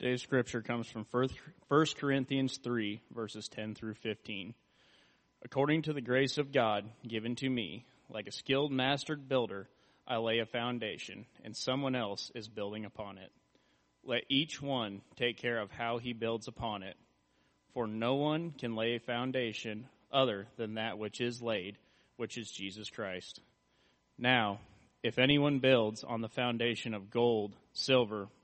Today's scripture comes from 1 Corinthians 3, verses 10 through 15. According to the grace of God given to me, like a skilled mastered builder, I lay a foundation, and someone else is building upon it. Let each one take care of how he builds upon it. For no one can lay a foundation other than that which is laid, which is Jesus Christ. Now, if anyone builds on the foundation of gold, silver,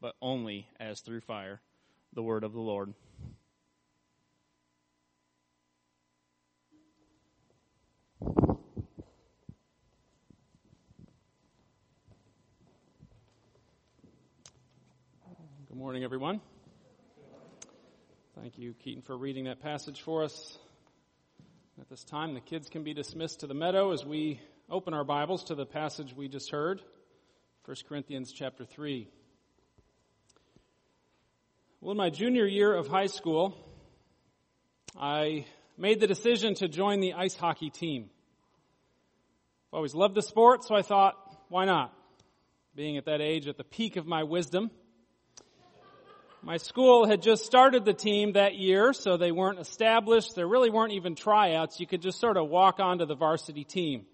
but only as through fire. The word of the Lord. Good morning, everyone. Thank you, Keaton, for reading that passage for us. At this time, the kids can be dismissed to the meadow as we open our Bibles to the passage we just heard, 1 Corinthians chapter 3. Well, in my junior year of high school, I made the decision to join the ice hockey team. I've always loved the sport, so I thought, why not? Being at that age, at the peak of my wisdom. My school had just started the team that year, so they weren't established. There really weren't even tryouts. You could just sort of walk onto the varsity team.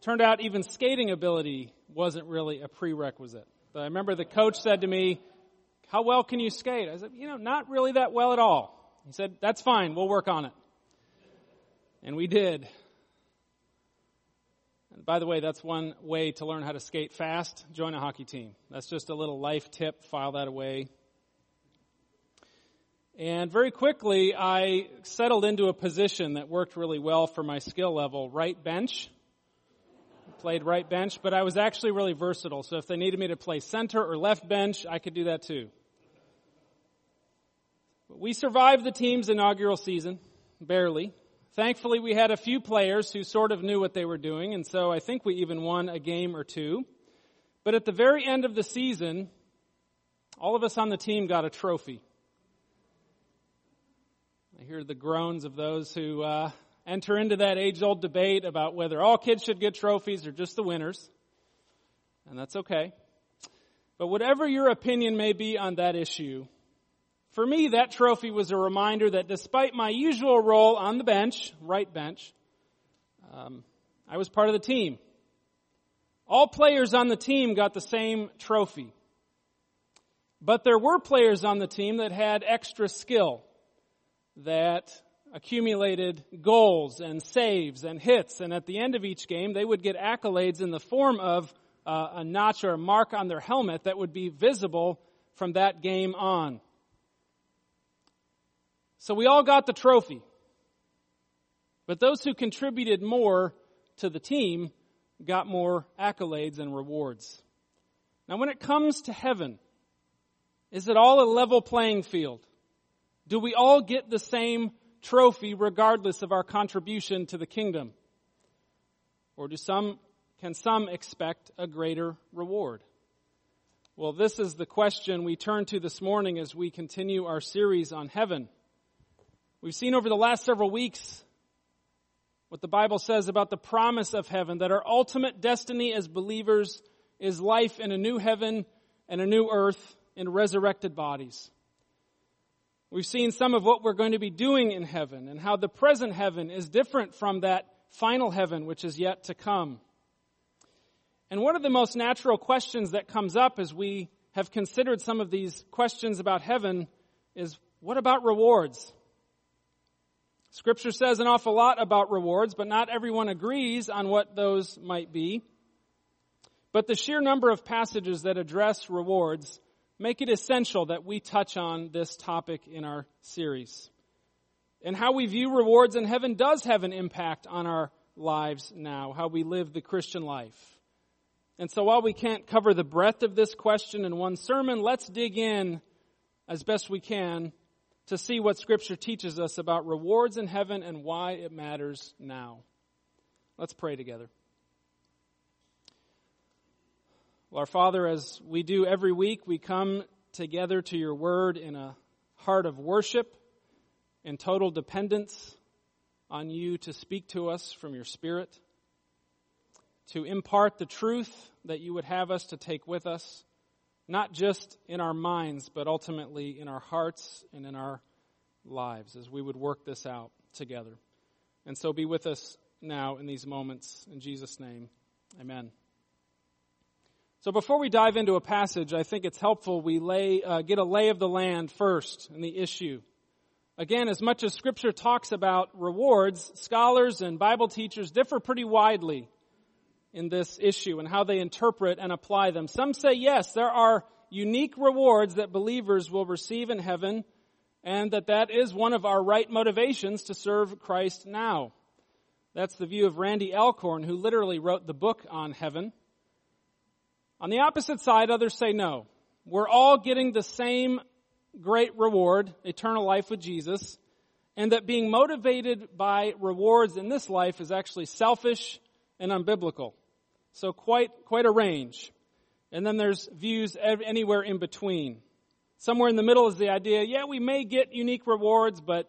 Turned out even skating ability wasn't really a prerequisite. But I remember the coach said to me, how well can you skate? I said, you know, not really that well at all. He said, that's fine. We'll work on it. And we did. And by the way, that's one way to learn how to skate fast. Join a hockey team. That's just a little life tip. File that away. And very quickly, I settled into a position that worked really well for my skill level, right bench. Played right bench, but I was actually really versatile. So if they needed me to play center or left bench, I could do that too. We survived the team's inaugural season, barely. Thankfully, we had a few players who sort of knew what they were doing, and so I think we even won a game or two. But at the very end of the season, all of us on the team got a trophy. I hear the groans of those who uh, enter into that age-old debate about whether all kids should get trophies or just the winners, and that's okay. But whatever your opinion may be on that issue, for me, that trophy was a reminder that despite my usual role on the bench, right bench, um, I was part of the team. All players on the team got the same trophy. But there were players on the team that had extra skill, that accumulated goals and saves and hits, and at the end of each game, they would get accolades in the form of uh, a notch or a mark on their helmet that would be visible from that game on. So we all got the trophy. But those who contributed more to the team got more accolades and rewards. Now when it comes to heaven, is it all a level playing field? Do we all get the same trophy regardless of our contribution to the kingdom? Or do some, can some expect a greater reward? Well, this is the question we turn to this morning as we continue our series on heaven. We've seen over the last several weeks what the Bible says about the promise of heaven, that our ultimate destiny as believers is life in a new heaven and a new earth in resurrected bodies. We've seen some of what we're going to be doing in heaven and how the present heaven is different from that final heaven which is yet to come. And one of the most natural questions that comes up as we have considered some of these questions about heaven is what about rewards? Scripture says an awful lot about rewards, but not everyone agrees on what those might be. But the sheer number of passages that address rewards make it essential that we touch on this topic in our series. And how we view rewards in heaven does have an impact on our lives now, how we live the Christian life. And so while we can't cover the breadth of this question in one sermon, let's dig in as best we can to see what Scripture teaches us about rewards in heaven and why it matters now. Let's pray together. Well, our Father, as we do every week, we come together to your word in a heart of worship and total dependence on you to speak to us from your Spirit, to impart the truth that you would have us to take with us, not just in our minds, but ultimately in our hearts and in our lives as we would work this out together. And so be with us now in these moments. In Jesus' name, amen. So before we dive into a passage, I think it's helpful we lay, uh, get a lay of the land first in the issue. Again, as much as scripture talks about rewards, scholars and Bible teachers differ pretty widely in this issue and how they interpret and apply them. Some say yes, there are unique rewards that believers will receive in heaven and that that is one of our right motivations to serve Christ now. That's the view of Randy Alcorn, who literally wrote the book on heaven. On the opposite side, others say no. We're all getting the same great reward, eternal life with Jesus, and that being motivated by rewards in this life is actually selfish and unbiblical. So quite, quite a range. And then there's views anywhere in between. Somewhere in the middle is the idea, yeah, we may get unique rewards, but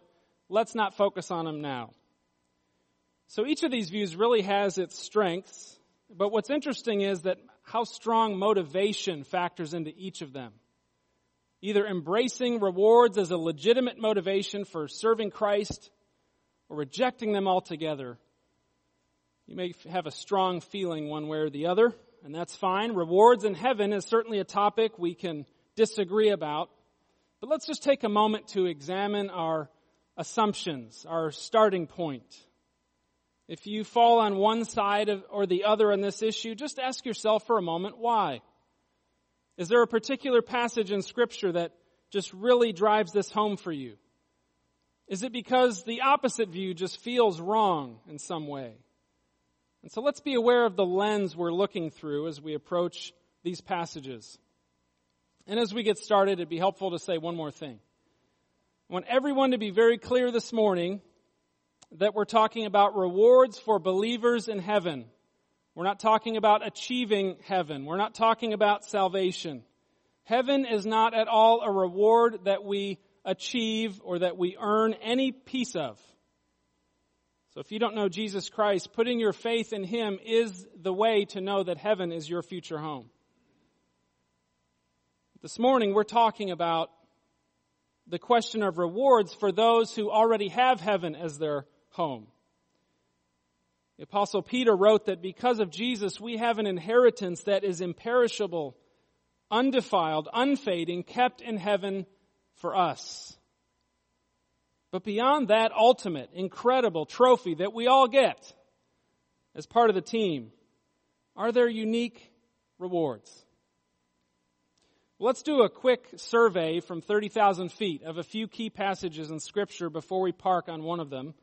let's not focus on them now. So each of these views really has its strengths, but what's interesting is that how strong motivation factors into each of them. Either embracing rewards as a legitimate motivation for serving Christ or rejecting them altogether. You may have a strong feeling one way or the other, and that's fine. Rewards in heaven is certainly a topic we can disagree about. But let's just take a moment to examine our assumptions, our starting point. If you fall on one side of, or the other on this issue, just ask yourself for a moment why. Is there a particular passage in Scripture that just really drives this home for you? Is it because the opposite view just feels wrong in some way? And so let's be aware of the lens we're looking through as we approach these passages. And as we get started, it'd be helpful to say one more thing. I want everyone to be very clear this morning that we're talking about rewards for believers in heaven. We're not talking about achieving heaven. We're not talking about salvation. Heaven is not at all a reward that we achieve or that we earn any piece of. So if you don't know Jesus Christ, putting your faith in Him is the way to know that heaven is your future home. This morning we're talking about the question of rewards for those who already have heaven as their home. The apostle Peter wrote that because of Jesus, we have an inheritance that is imperishable, undefiled, unfading, kept in heaven for us. But beyond that ultimate, incredible trophy that we all get as part of the team, are there unique rewards? Let's do a quick survey from 30,000 feet of a few key passages in Scripture before we park on one of them.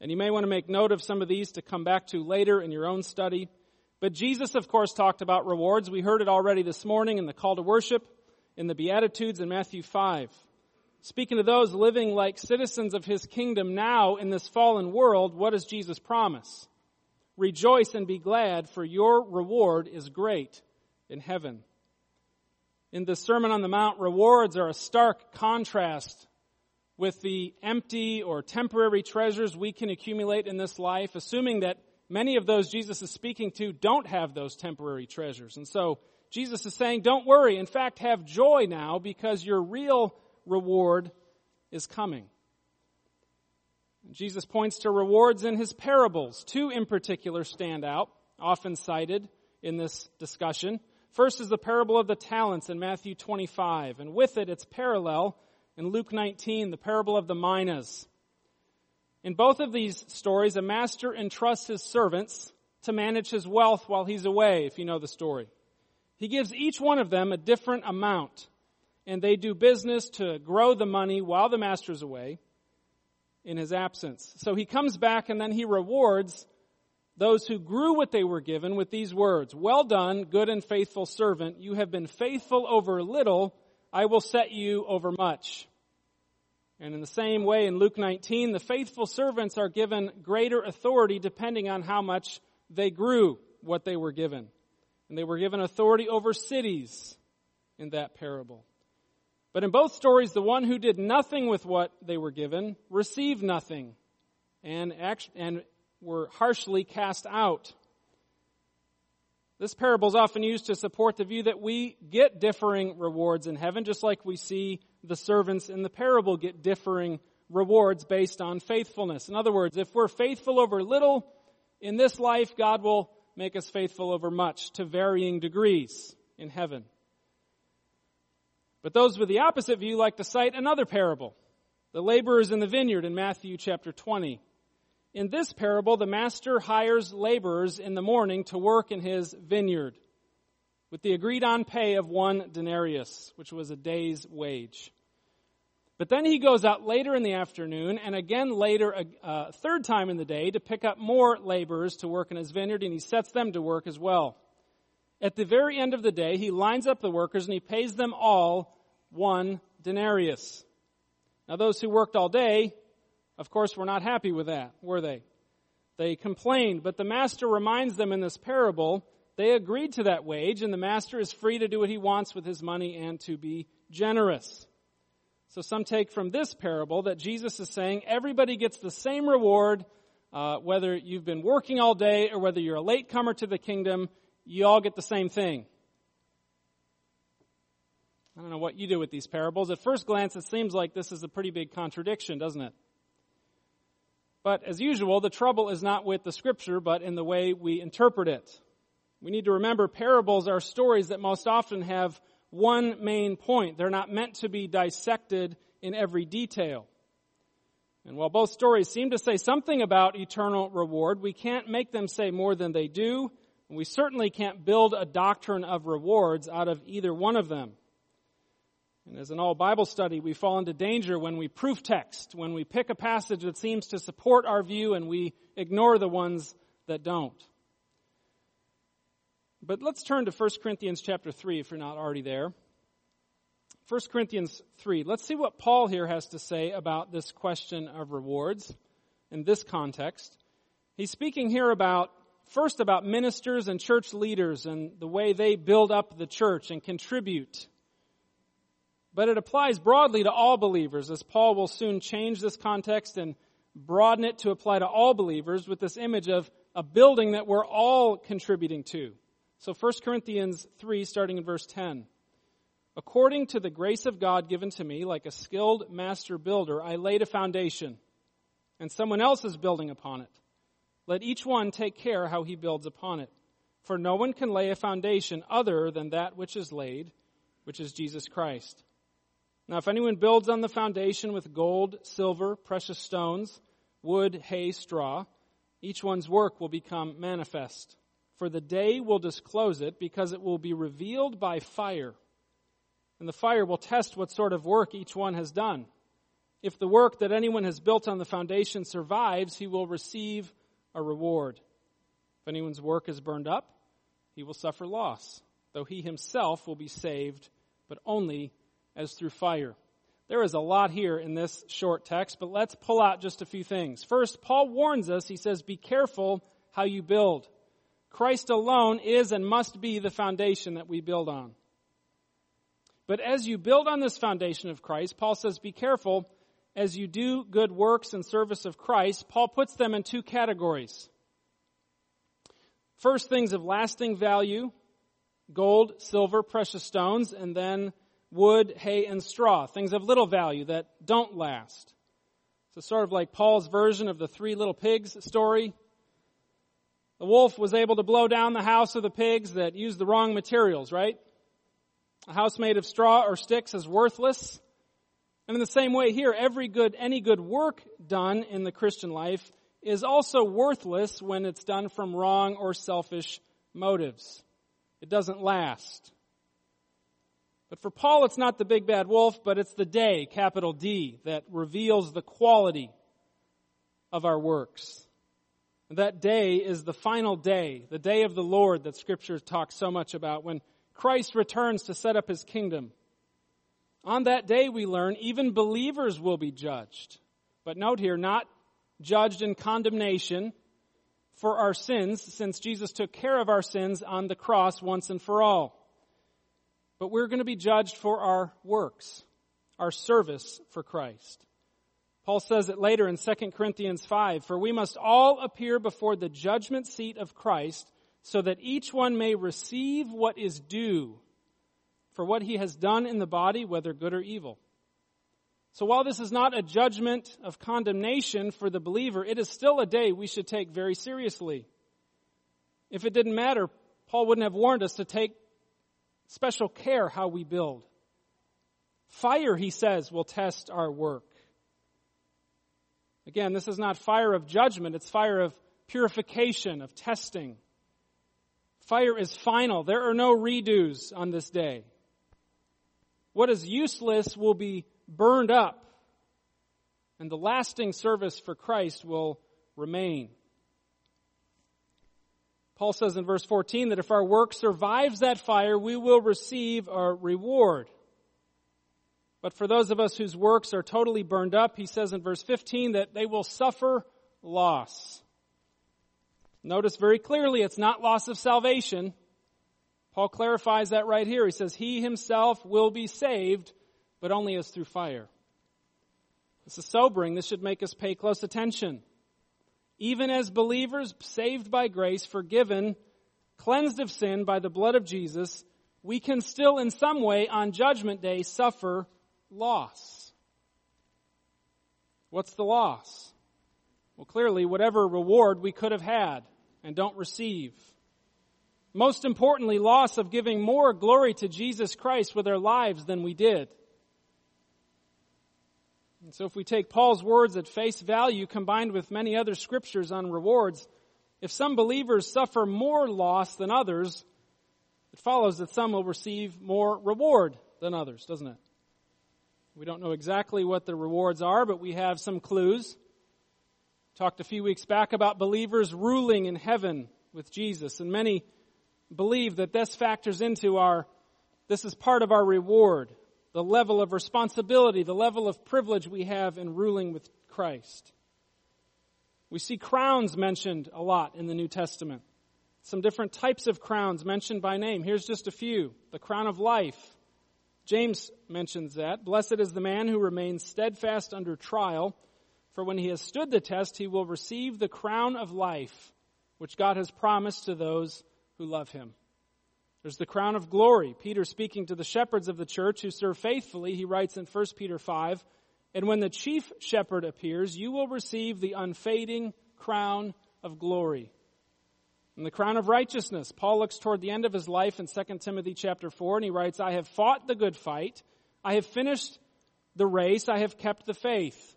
And you may want to make note of some of these to come back to later in your own study. But Jesus, of course, talked about rewards. We heard it already this morning in the call to worship, in the Beatitudes in Matthew 5. Speaking to those living like citizens of his kingdom now in this fallen world, what does Jesus promise? Rejoice and be glad, for your reward is great in heaven. In the Sermon on the Mount, rewards are a stark contrast with the empty or temporary treasures we can accumulate in this life, assuming that many of those Jesus is speaking to don't have those temporary treasures. And so Jesus is saying, don't worry. In fact, have joy now because your real reward is coming. Jesus points to rewards in his parables. Two in particular stand out, often cited in this discussion. First is the parable of the talents in Matthew 25, and with it, its parallel in Luke 19, the parable of the minas. In both of these stories, a master entrusts his servants to manage his wealth while he's away, if you know the story. He gives each one of them a different amount, and they do business to grow the money while the master's away in his absence. So he comes back and then he rewards those who grew what they were given with these words, Well done, good and faithful servant. You have been faithful over little. I will set you over much. And in the same way, in Luke 19, the faithful servants are given greater authority depending on how much they grew what they were given. And they were given authority over cities in that parable. But in both stories, the one who did nothing with what they were given received nothing and, act- and were harshly cast out. This parable is often used to support the view that we get differing rewards in heaven, just like we see the servants in the parable get differing rewards based on faithfulness. In other words, if we're faithful over little in this life, God will make us faithful over much to varying degrees in heaven. But those with the opposite view like to cite another parable, the laborers in the vineyard in Matthew chapter 20. In this parable, the master hires laborers in the morning to work in his vineyard with the agreed on pay of one denarius, which was a day's wage. But then he goes out later in the afternoon and again later a, a third time in the day to pick up more laborers to work in his vineyard and he sets them to work as well. At the very end of the day, he lines up the workers and he pays them all one denarius. Now those who worked all day, of course, were not happy with that, were they? They complained, but the master reminds them in this parable they agreed to that wage, and the master is free to do what he wants with his money and to be generous. So some take from this parable that Jesus is saying everybody gets the same reward, uh, whether you've been working all day or whether you're a latecomer to the kingdom, you all get the same thing. I don't know what you do with these parables. At first glance, it seems like this is a pretty big contradiction, doesn't it? But as usual, the trouble is not with the scripture, but in the way we interpret it. We need to remember parables are stories that most often have one main point. They're not meant to be dissected in every detail. And while both stories seem to say something about eternal reward, we can't make them say more than they do, and we certainly can't build a doctrine of rewards out of either one of them. And as in all Bible study, we fall into danger when we proof text, when we pick a passage that seems to support our view and we ignore the ones that don't. But let's turn to 1 Corinthians chapter 3 if you're not already there. 1 Corinthians 3. Let's see what Paul here has to say about this question of rewards in this context. He's speaking here about, first about ministers and church leaders and the way they build up the church and contribute. But it applies broadly to all believers, as Paul will soon change this context and broaden it to apply to all believers with this image of a building that we're all contributing to. So 1 Corinthians 3, starting in verse 10. According to the grace of God given to me, like a skilled master builder, I laid a foundation, and someone else is building upon it. Let each one take care how he builds upon it. For no one can lay a foundation other than that which is laid, which is Jesus Christ. Now, if anyone builds on the foundation with gold, silver, precious stones, wood, hay, straw, each one's work will become manifest for the day will disclose it because it will be revealed by fire. And the fire will test what sort of work each one has done. If the work that anyone has built on the foundation survives, he will receive a reward. If anyone's work is burned up, he will suffer loss, though he himself will be saved, but only as through fire. There is a lot here in this short text, but let's pull out just a few things. First, Paul warns us, he says, be careful how you build. Christ alone is and must be the foundation that we build on. But as you build on this foundation of Christ, Paul says, be careful. As you do good works in service of Christ, Paul puts them in two categories. First, things of lasting value, gold, silver, precious stones, and then wood, hay, and straw, things of little value that don't last. So sort of like Paul's version of the three little pigs story. The wolf was able to blow down the house of the pigs that used the wrong materials, right? A house made of straw or sticks is worthless. And in the same way here, every good, any good work done in the Christian life is also worthless when it's done from wrong or selfish motives. It doesn't last. But for Paul, it's not the big bad wolf, but it's the day, capital D, that reveals the quality of our works. That day is the final day, the day of the Lord that scripture talks so much about when Christ returns to set up his kingdom. On that day, we learn, even believers will be judged. But note here, not judged in condemnation for our sins, since Jesus took care of our sins on the cross once and for all. But we're going to be judged for our works, our service for Christ. Paul says it later in 2 Corinthians 5, for we must all appear before the judgment seat of Christ so that each one may receive what is due for what he has done in the body, whether good or evil. So while this is not a judgment of condemnation for the believer, it is still a day we should take very seriously. If it didn't matter, Paul wouldn't have warned us to take special care how we build. Fire, he says, will test our work. Again, this is not fire of judgment, it's fire of purification, of testing. Fire is final. There are no redos on this day. What is useless will be burned up, and the lasting service for Christ will remain. Paul says in verse 14 that if our work survives that fire, we will receive a reward. But for those of us whose works are totally burned up, he says in verse 15 that they will suffer loss. Notice very clearly it's not loss of salvation. Paul clarifies that right here. He says, He himself will be saved, but only as through fire. This is sobering. This should make us pay close attention even as believers saved by grace, forgiven, cleansed of sin by the blood of Jesus, we can still in some way on judgment day suffer loss. What's the loss? Well, clearly, whatever reward we could have had and don't receive. Most importantly, loss of giving more glory to Jesus Christ with our lives than we did. And so if we take Paul's words at face value combined with many other scriptures on rewards, if some believers suffer more loss than others, it follows that some will receive more reward than others, doesn't it? We don't know exactly what the rewards are, but we have some clues. Talked a few weeks back about believers ruling in heaven with Jesus, and many believe that this factors into our, this is part of our reward the level of responsibility, the level of privilege we have in ruling with Christ. We see crowns mentioned a lot in the New Testament. Some different types of crowns mentioned by name. Here's just a few. The crown of life. James mentions that. Blessed is the man who remains steadfast under trial, for when he has stood the test, he will receive the crown of life, which God has promised to those who love him. There's the crown of glory. Peter speaking to the shepherds of the church who serve faithfully, he writes in 1 Peter 5, And when the chief shepherd appears, you will receive the unfading crown of glory. And the crown of righteousness. Paul looks toward the end of his life in 2 Timothy chapter 4, and he writes, I have fought the good fight. I have finished the race. I have kept the faith.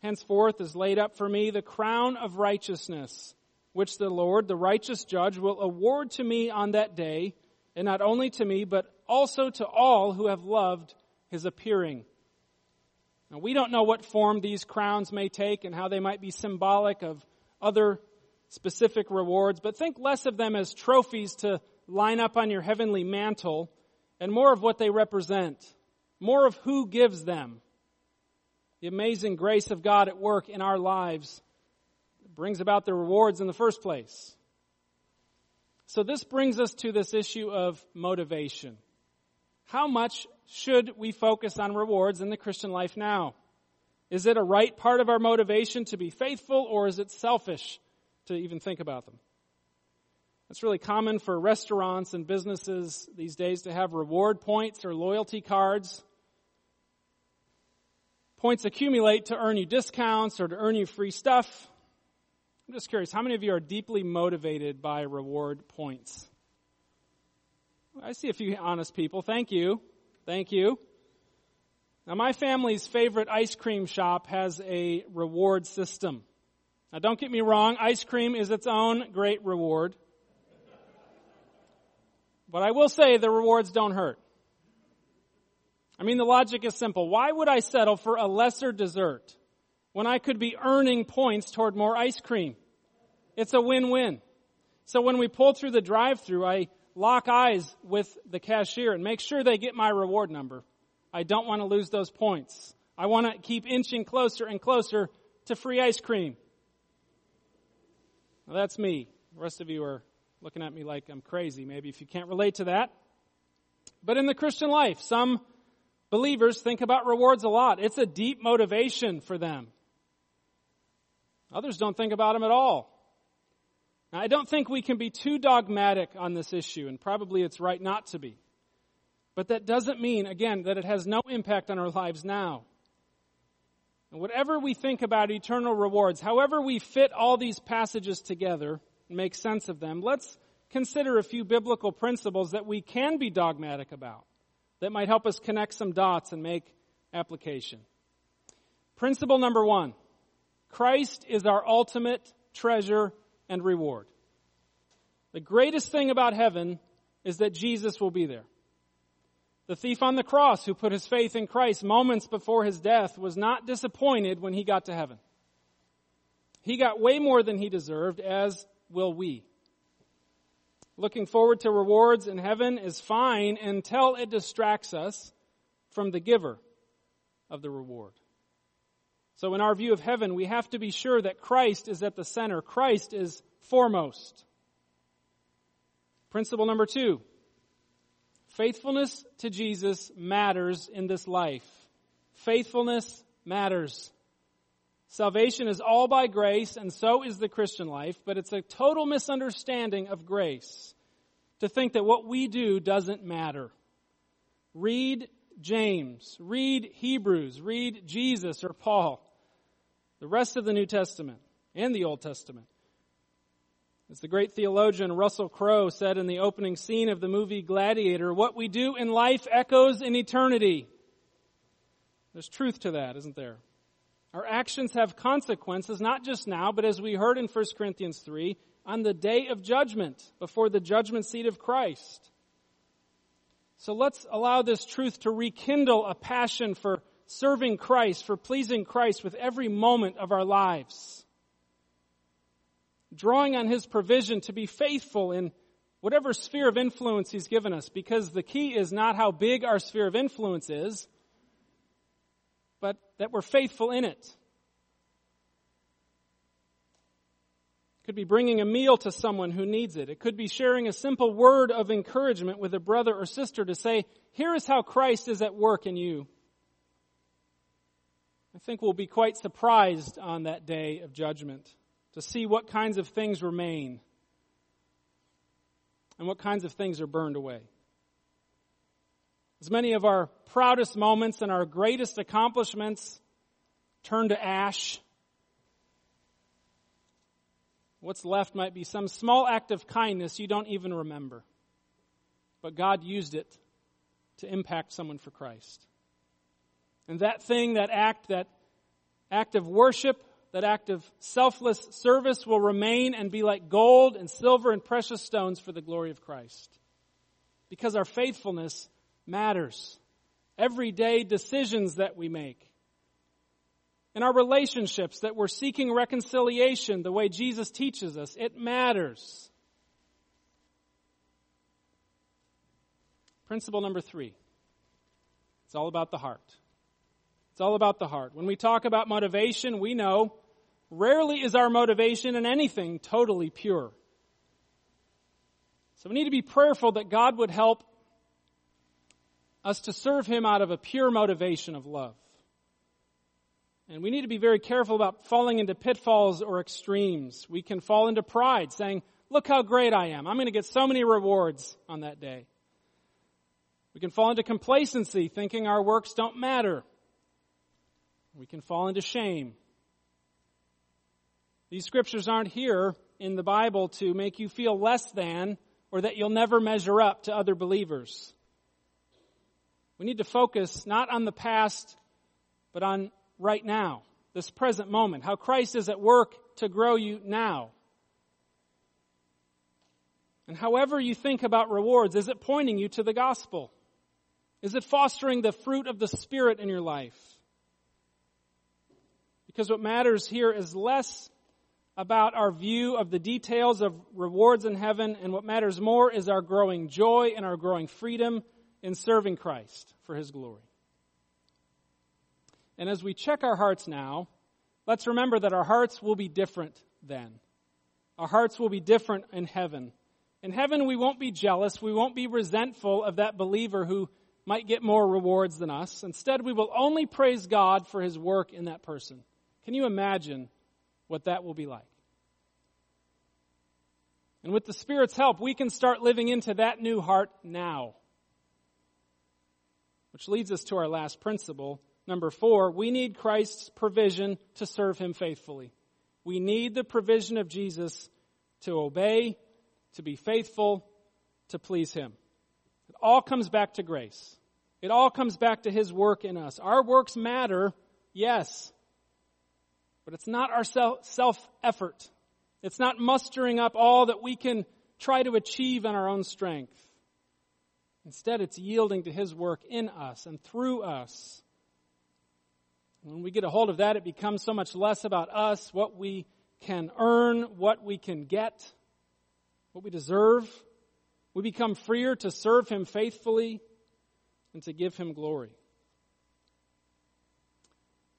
Henceforth is laid up for me the crown of righteousness, which the Lord, the righteous judge, will award to me on that day and not only to me, but also to all who have loved his appearing. Now, we don't know what form these crowns may take and how they might be symbolic of other specific rewards, but think less of them as trophies to line up on your heavenly mantle and more of what they represent, more of who gives them. The amazing grace of God at work in our lives brings about the rewards in the first place. So this brings us to this issue of motivation. How much should we focus on rewards in the Christian life now? Is it a right part of our motivation to be faithful or is it selfish to even think about them? It's really common for restaurants and businesses these days to have reward points or loyalty cards. Points accumulate to earn you discounts or to earn you free stuff. I'm just curious, how many of you are deeply motivated by reward points? I see a few honest people. Thank you. Thank you. Now, my family's favorite ice cream shop has a reward system. Now, don't get me wrong, ice cream is its own great reward. But I will say the rewards don't hurt. I mean, the logic is simple. Why would I settle for a lesser dessert when I could be earning points toward more ice cream. It's a win-win. So when we pull through the drive-through, I lock eyes with the cashier and make sure they get my reward number. I don't want to lose those points. I want to keep inching closer and closer to free ice cream. Now that's me. The rest of you are looking at me like I'm crazy, maybe if you can't relate to that. But in the Christian life, some believers think about rewards a lot. It's a deep motivation for them. Others don't think about them at all. Now, I don't think we can be too dogmatic on this issue, and probably it's right not to be. But that doesn't mean, again, that it has no impact on our lives now. And whatever we think about eternal rewards, however we fit all these passages together and make sense of them, let's consider a few biblical principles that we can be dogmatic about that might help us connect some dots and make application. Principle number one Christ is our ultimate treasure and reward. The greatest thing about heaven is that Jesus will be there. The thief on the cross who put his faith in Christ moments before his death was not disappointed when he got to heaven. He got way more than he deserved, as will we. Looking forward to rewards in heaven is fine until it distracts us from the giver of the reward. So in our view of heaven, we have to be sure that Christ is at the center. Christ is foremost. Principle number two. Faithfulness to Jesus matters in this life. Faithfulness matters. Salvation is all by grace, and so is the Christian life, but it's a total misunderstanding of grace to think that what we do doesn't matter. Read James, read Hebrews, read Jesus or Paul, the rest of the New Testament and the Old Testament. As the great theologian Russell Crowe said in the opening scene of the movie Gladiator, what we do in life echoes in eternity. There's truth to that, isn't there? Our actions have consequences, not just now, but as we heard in 1 Corinthians 3, on the day of judgment, before the judgment seat of Christ. So let's allow this truth to rekindle a passion for serving Christ, for pleasing Christ with every moment of our lives drawing on His provision to be faithful in whatever sphere of influence He's given us, because the key is not how big our sphere of influence is, but that we're faithful in it. It could be bringing a meal to someone who needs it. It could be sharing a simple word of encouragement with a brother or sister to say, here is how Christ is at work in you. I think we'll be quite surprised on that day of judgment to see what kinds of things remain and what kinds of things are burned away. As many of our proudest moments and our greatest accomplishments turn to ash, what's left might be some small act of kindness you don't even remember. But God used it to impact someone for Christ. And that thing, that act, that act of worship that act of selfless service will remain and be like gold and silver and precious stones for the glory of Christ. Because our faithfulness matters. Everyday decisions that we make. In our relationships that we're seeking reconciliation the way Jesus teaches us, it matters. Principle number three. It's all about the heart. It's all about the heart. When we talk about motivation, we know rarely is our motivation in anything totally pure. So we need to be prayerful that God would help us to serve Him out of a pure motivation of love. And we need to be very careful about falling into pitfalls or extremes. We can fall into pride, saying, Look how great I am. I'm going to get so many rewards on that day. We can fall into complacency, thinking our works don't matter. We can fall into shame. These scriptures aren't here in the Bible to make you feel less than or that you'll never measure up to other believers. We need to focus not on the past, but on right now, this present moment, how Christ is at work to grow you now. And however you think about rewards, is it pointing you to the gospel? Is it fostering the fruit of the Spirit in your life? Because what matters here is less about our view of the details of rewards in heaven, and what matters more is our growing joy and our growing freedom in serving Christ for His glory. And as we check our hearts now, let's remember that our hearts will be different then. Our hearts will be different in heaven. In heaven, we won't be jealous. We won't be resentful of that believer who might get more rewards than us. Instead, we will only praise God for his work in that person. Can you imagine what that will be like? And with the Spirit's help, we can start living into that new heart now. Which leads us to our last principle. Number four, we need Christ's provision to serve Him faithfully. We need the provision of Jesus to obey, to be faithful, to please Him. It all comes back to grace. It all comes back to His work in us. Our works matter, yes, but it's not our self effort. It's not mustering up all that we can try to achieve in our own strength. Instead, it's yielding to His work in us and through us. When we get a hold of that, it becomes so much less about us, what we can earn, what we can get, what we deserve. We become freer to serve Him faithfully and to give Him glory.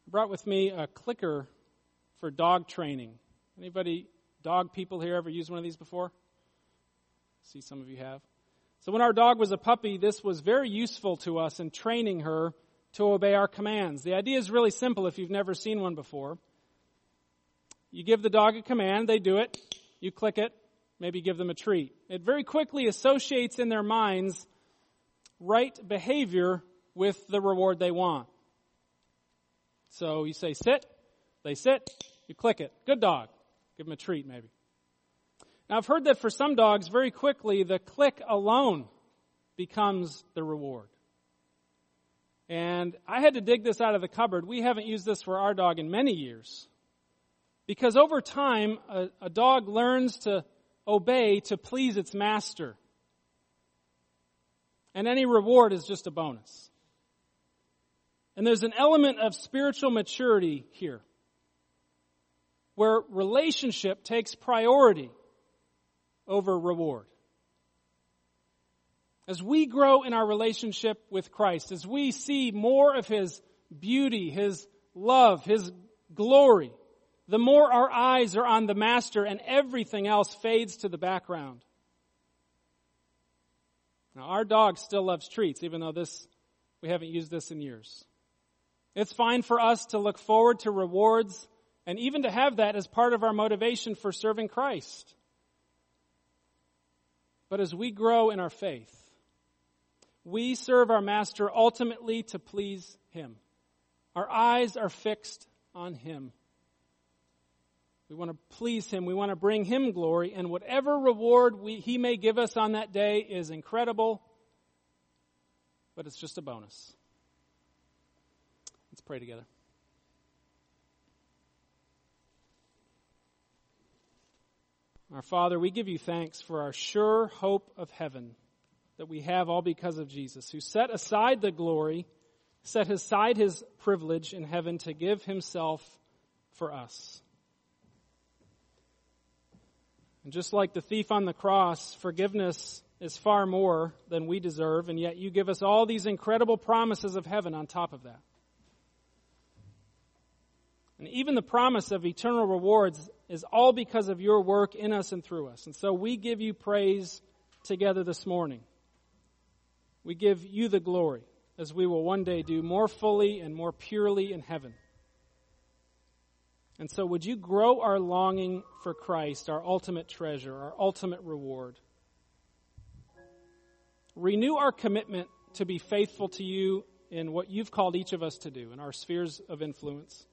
I brought with me a clicker for dog training. Anybody dog people here ever used one of these before? See, some of you have. So when our dog was a puppy, this was very useful to us in training her to obey our commands. The idea is really simple if you've never seen one before. You give the dog a command, they do it, you click it, maybe give them a treat. It very quickly associates in their minds right behavior with the reward they want. So you say sit, they sit, you click it. Good dog. Give him a treat maybe. Now I've heard that for some dogs, very quickly, the click alone becomes the reward. And I had to dig this out of the cupboard. We haven't used this for our dog in many years. Because over time, a, a dog learns to obey to please its master. And any reward is just a bonus. And there's an element of spiritual maturity here where relationship takes priority over reward. As we grow in our relationship with Christ, as we see more of His beauty, His love, His glory, the more our eyes are on the Master and everything else fades to the background. Now, our dog still loves treats, even though this, we haven't used this in years. It's fine for us to look forward to rewards and even to have that as part of our motivation for serving Christ. But as we grow in our faith, we serve our Master ultimately to please Him. Our eyes are fixed on Him. We want to please Him. We want to bring Him glory. And whatever reward we, He may give us on that day is incredible, but it's just a bonus. Let's pray together. Our Father, we give you thanks for our sure hope of heaven that we have all because of Jesus, who set aside the glory, set aside his privilege in heaven to give himself for us. And just like the thief on the cross, forgiveness is far more than we deserve, and yet you give us all these incredible promises of heaven on top of that. And even the promise of eternal rewards is all because of your work in us and through us. And so we give you praise together this morning. We give you the glory as we will one day do more fully and more purely in heaven. And so would you grow our longing for Christ, our ultimate treasure, our ultimate reward? Renew our commitment to be faithful to you in what you've called each of us to do in our spheres of influence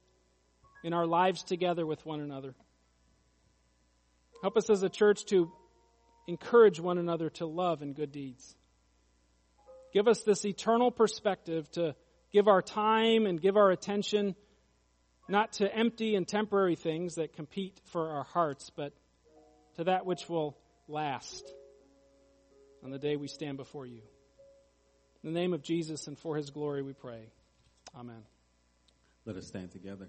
in our lives together with one another. Help us as a church to encourage one another to love and good deeds. Give us this eternal perspective to give our time and give our attention not to empty and temporary things that compete for our hearts, but to that which will last on the day we stand before you. In the name of Jesus and for his glory we pray. Amen. Let us stand together.